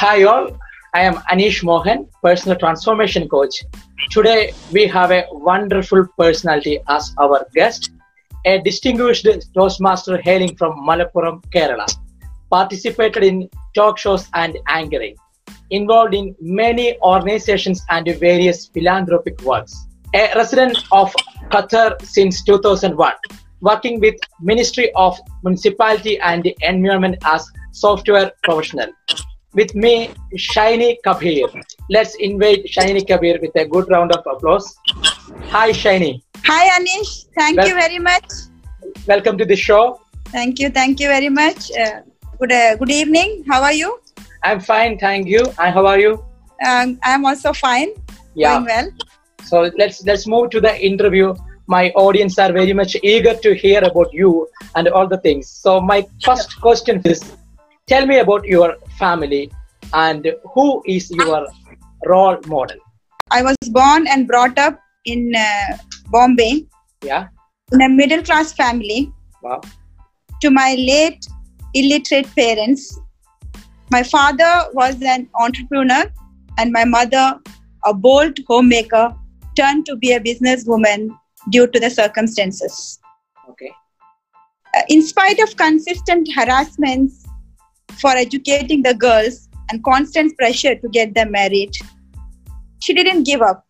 Hi, all. I am Anish Mohan, personal transformation coach. Today, we have a wonderful personality as our guest, a distinguished Toastmaster hailing from Malappuram, Kerala. Participated in talk shows and anchoring, involved in many organizations and various philanthropic works. A resident of Qatar since 2001, working with Ministry of Municipality and Environment as software professional. With me, Shiny Kabir. Let's invite Shiny Kabir with a good round of applause. Hi, Shiny. Hi, Anish. Thank you very much. Welcome to the show. Thank you. Thank you very much. Uh, good, uh, good evening. How are you? I'm fine, thank you. And how are you? Um, I'm also fine. Yeah. Going well. So let's let's move to the interview. My audience are very much eager to hear about you and all the things. So my first question is, tell me about your family and who is your role model? I was born and brought up in uh, Bombay Yeah. in a middle class family. Wow. To my late illiterate parents, my father was an entrepreneur and my mother, a bold homemaker, turned to be a businesswoman due to the circumstances. Okay. Uh, in spite of consistent harassments for educating the girls and constant pressure to get them married, she didn't give up.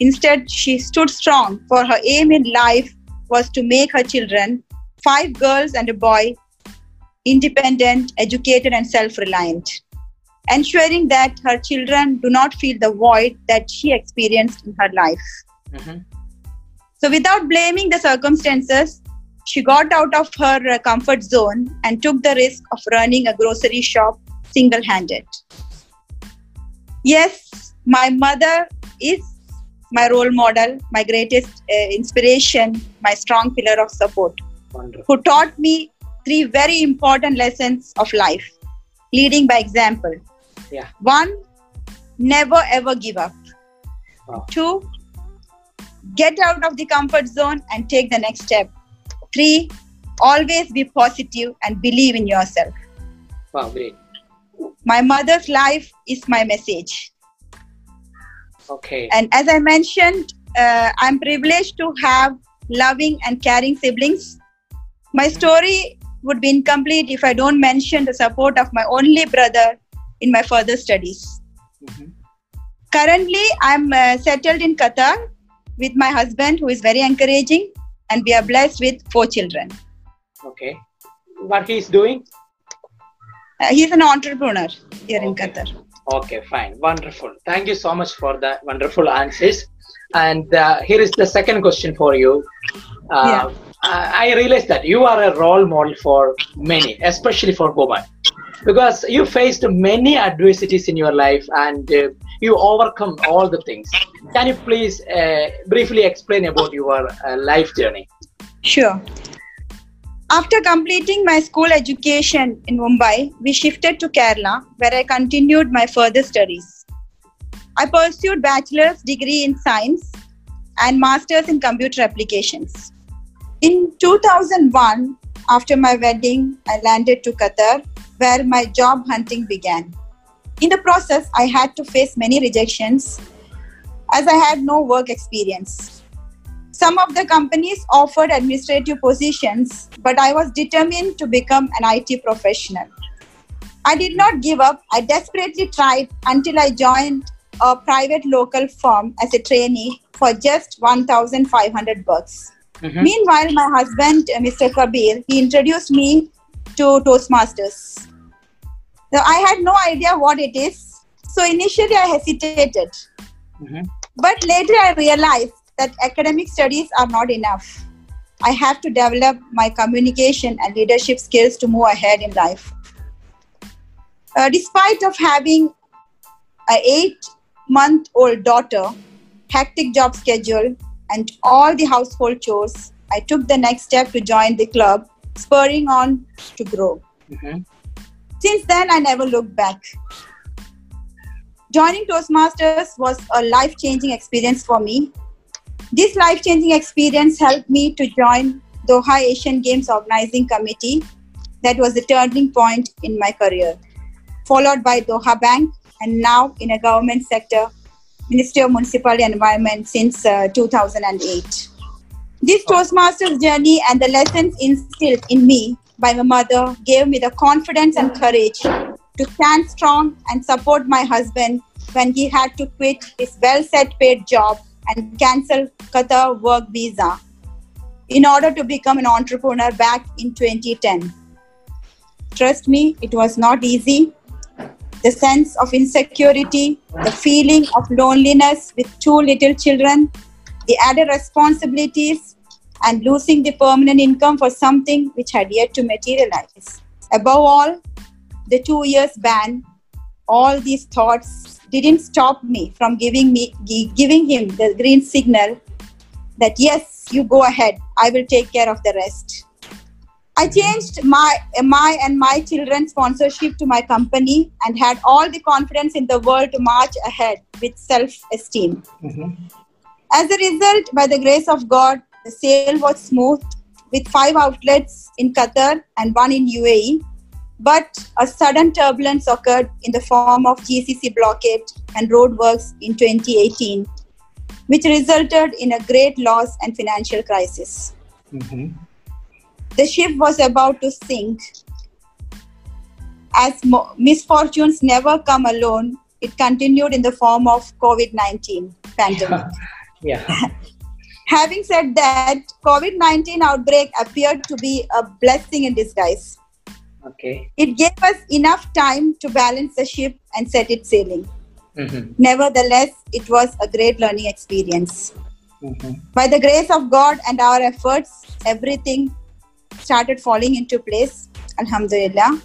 Instead, she stood strong, for her aim in life was to make her children, five girls and a boy, independent, educated, and self reliant, ensuring that her children do not feel the void that she experienced in her life. hmm So, without blaming the circumstances, she got out of her uh, comfort zone and took the risk of running a grocery shop single handed. Yes, my mother is my role model, my greatest uh, inspiration, my strong pillar of support, Wonderful. who taught me three very important lessons of life leading by example. Yeah. One, never ever give up. Wow. Two, get out of the comfort zone and take the next step. Three, always be positive and believe in yourself. Wow, great. My mother's life is my message. Okay. And as I mentioned, uh, I'm privileged to have loving and caring siblings. My story would be incomplete if I don't mention the support of my only brother in my further studies. Mhm. Currently, I'm uh, settled in Qatar with my husband, who is very encouraging, and we are blessed with four children. Okay. What he is doing? Uh, he's an entrepreneur here in Okay. Qatar. Okay, fine. Wonderful. Thank you so much for the wonderful answers. And uh, here is the second question for you. Uh, Yeah. I I realize that you are a role model for many, especially for women, because you faced many adversities in your life and uh, you overcome all the things. Can you please uh, briefly explain about your uh, life journey? Sure. After completing my school education in Mumbai, we shifted to Kerala, where I continued my further studies. I pursued bachelor's degree in science and master's in computer applications. In 2001, after my wedding, I landed to Qatar, where my job hunting began. In the process, I had to face many rejections as I had no work experience. Some of the companies offered administrative positions, but I was determined to become an IT professional. I did not give up. I desperately tried until I joined a private local firm as a trainee for just 1500 bucks. Mhm. Meanwhile, my husband, uh, Mr. Kabir, he introduced me to Toastmasters. So I had no idea what it is. So initially I hesitated. Mhm. But later I realized that academic studies are not enough. I have to develop my communication and leadership skills to move ahead in life. Uh, despite of having a eight month old daughter, hectic job schedule, and all the household chores, I took the next step to join the club, spurring on to grow. Mhm. Since then, I never looked back. Joining Toastmasters was a life changing experience for me. This life changing experience helped me to join Doha Asian Games Organizing Committee. That was the turning point in my career. followed by Doha Bank, and now in a government sector, Ministry of Municipal Environment since uh, 2008. This Toastmasters journey and the lessons instilled in me by my mother gave me the confidence and courage to stand strong and support my husband when he had to quit his well set paid job and cancel Qatar work visa in order to become an entrepreneur back in 2010. Trust me, it was not easy. The sense of insecurity, the feeling of loneliness with two little children, the added responsibilities, and losing the permanent income for something which had yet to materialize. Above all, the two years ban, all these thoughts didn't stop me from giving me giving him the green signal that yes, you go ahead, I will take care of the rest. I changed my my and my children's sponsorship to my company and had all the confidence in the world to march ahead with self-esteem. Mm-hmm. As a result, by the grace of God, the sale was smooth with five outlets in Qatar and one in UAE. But a sudden turbulence occurred in the form of GCC blockade and roadworks in 2018, which resulted in a great loss and financial crisis. Mm-hmm. The ship was about to sink. As mo- misfortunes never come alone, it continued in the form of COVID 19 pandemic. Yeah. Having said that, COVID 19 outbreak appeared to be a blessing in disguise. Okay. It gave us enough time to balance the ship and set it sailing. Mm-hmm. Nevertheless, it was a great learning experience. Mm-hmm. By the grace of God and our efforts, everything started falling into place. Alhamdulillah.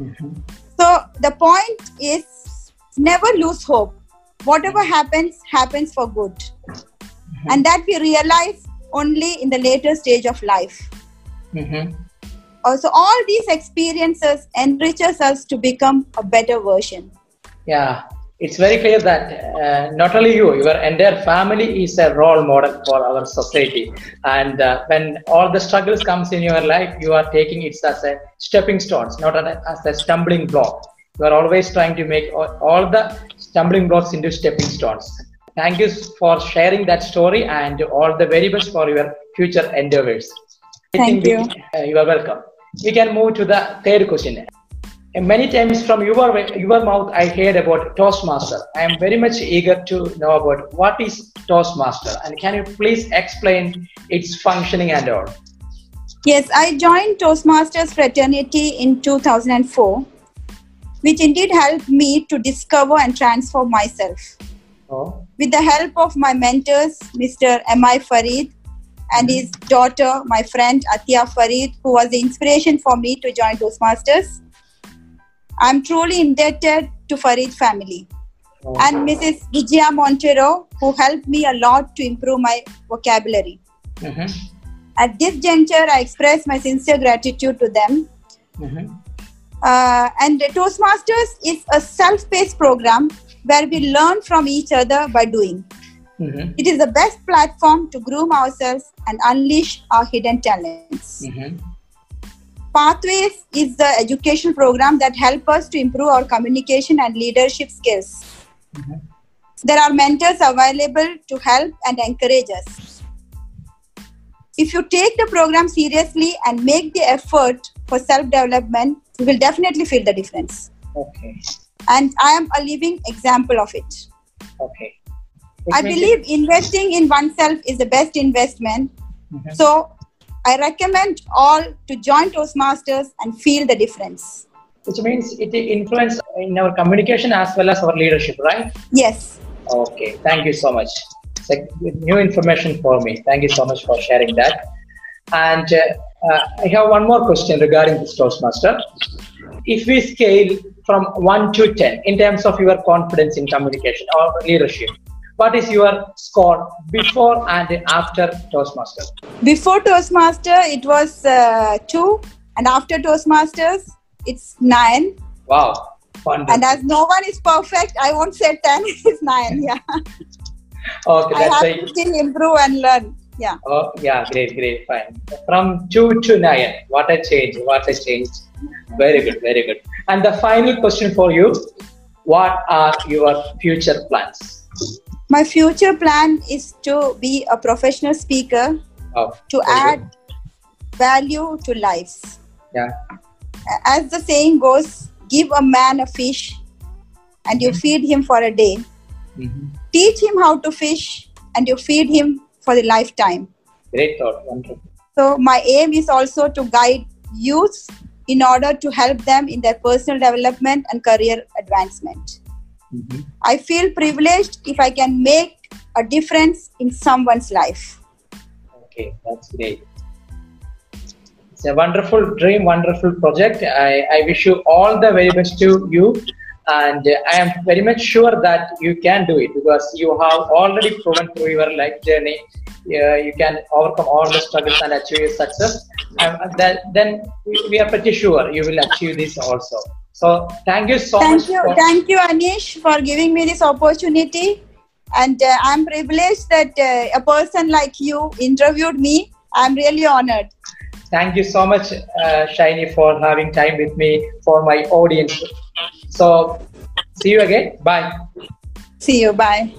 Mm-hmm. So the point is never lose hope. Whatever happens, happens for good. And that we realize only in the later stage of life. Mm-hmm. Also, all these experiences enriches us to become a better version. Yeah, it's very clear that uh, not only you, your entire family is a role model for our society. And uh, when all the struggles comes in your life, you are taking it as a stepping stones, not as a stumbling block. You are always trying to make all, all the stumbling blocks into stepping stones. Thank you for sharing that story and all the very best for your future endeavors. Thank we- you. uh, you are welcome. We can move to the third question. And many times from your your mouth, I heard about Toastmaster. I am very much eager to know about what is Toastmaster, and can you please explain its functioning and all? Yes, I joined Toastmasters fraternity in 2004, which indeed helped me to discover and transform myself. Oh, With the help of my mentors, Mr. M.I. Farid and his daughter, my friend Atia Farid, who was the inspiration for me to join Toastmasters, I'm truly indebted to Farid family oh. and Mrs. Vijaya Montero, who helped me a lot to improve my vocabulary. Mhm, At this juncture, I express my sincere gratitude to them. mhm. Uh, and Toastmasters is a self paced program where we learn from each other by doing. Mhm, It is the best platform to groom ourselves and unleash our hidden talents. mhm. Pathways is the education program that help us to improve our communication and leadership skills. Mhm. There are mentors available to help and encourage us. If you take the program seriously and make the effort for self development, you will definitely feel the difference. Okay, And I am a living example of it. okay. It I believe investing in oneself is the best investment. Mhm. So I recommend all to join Toastmasters and feel the difference. which means it influences in our communication as well as our leadership, right? Yes. Okay, thank you so much. It's like new information for me. Thank you so much for sharing that. And uh, uh, I have one more question regarding this Toastmaster. If we scale from 1 to 10 in terms of your confidence in communication or leadership, what is your score before and after Toastmaster? Before Toastmaster, it was uh, two, and after Toastmasters, it's nine. Wow, wonderful. And as no one is perfect, I won't say ten. It's nine. Yeah, okay, I that's have to still improve and learn. Yeah. Oh, yeah, great, great, fine. From two to nine, what a change, what a change. Very good, very good. And the final question for you What are your future plans? My future plan is to be a professional speaker Oh, to add good. value to lives. Yeah. As the saying goes, give a man a fish and you feed him for a day. Mhm. Teach him how to fish and you feed him for the lifetime. Great thought. Wonderful. So, my aim is also to guide youth in order to help them in their personal development and career advancement. Mhm. I feel privileged if I can make a difference in someone's life. Okay, that's great. It's a wonderful dream, wonderful project. I, I wish you all the very best to you. And uh, I am very much sure that you can do it because you have already proven through your life journey. Uh, you can overcome all the struggles and achieve success. And that, then we are pretty sure you will achieve this also. So thank you so much. Thank you, for- thank you, Anish, for giving me this opportunity. And uh, I'm privileged that uh, a person like you interviewed me. I'm really honored. Thank you so much, uh, Shiny, for having time with me for my audience. So, see you again. Bye. See you. Bye.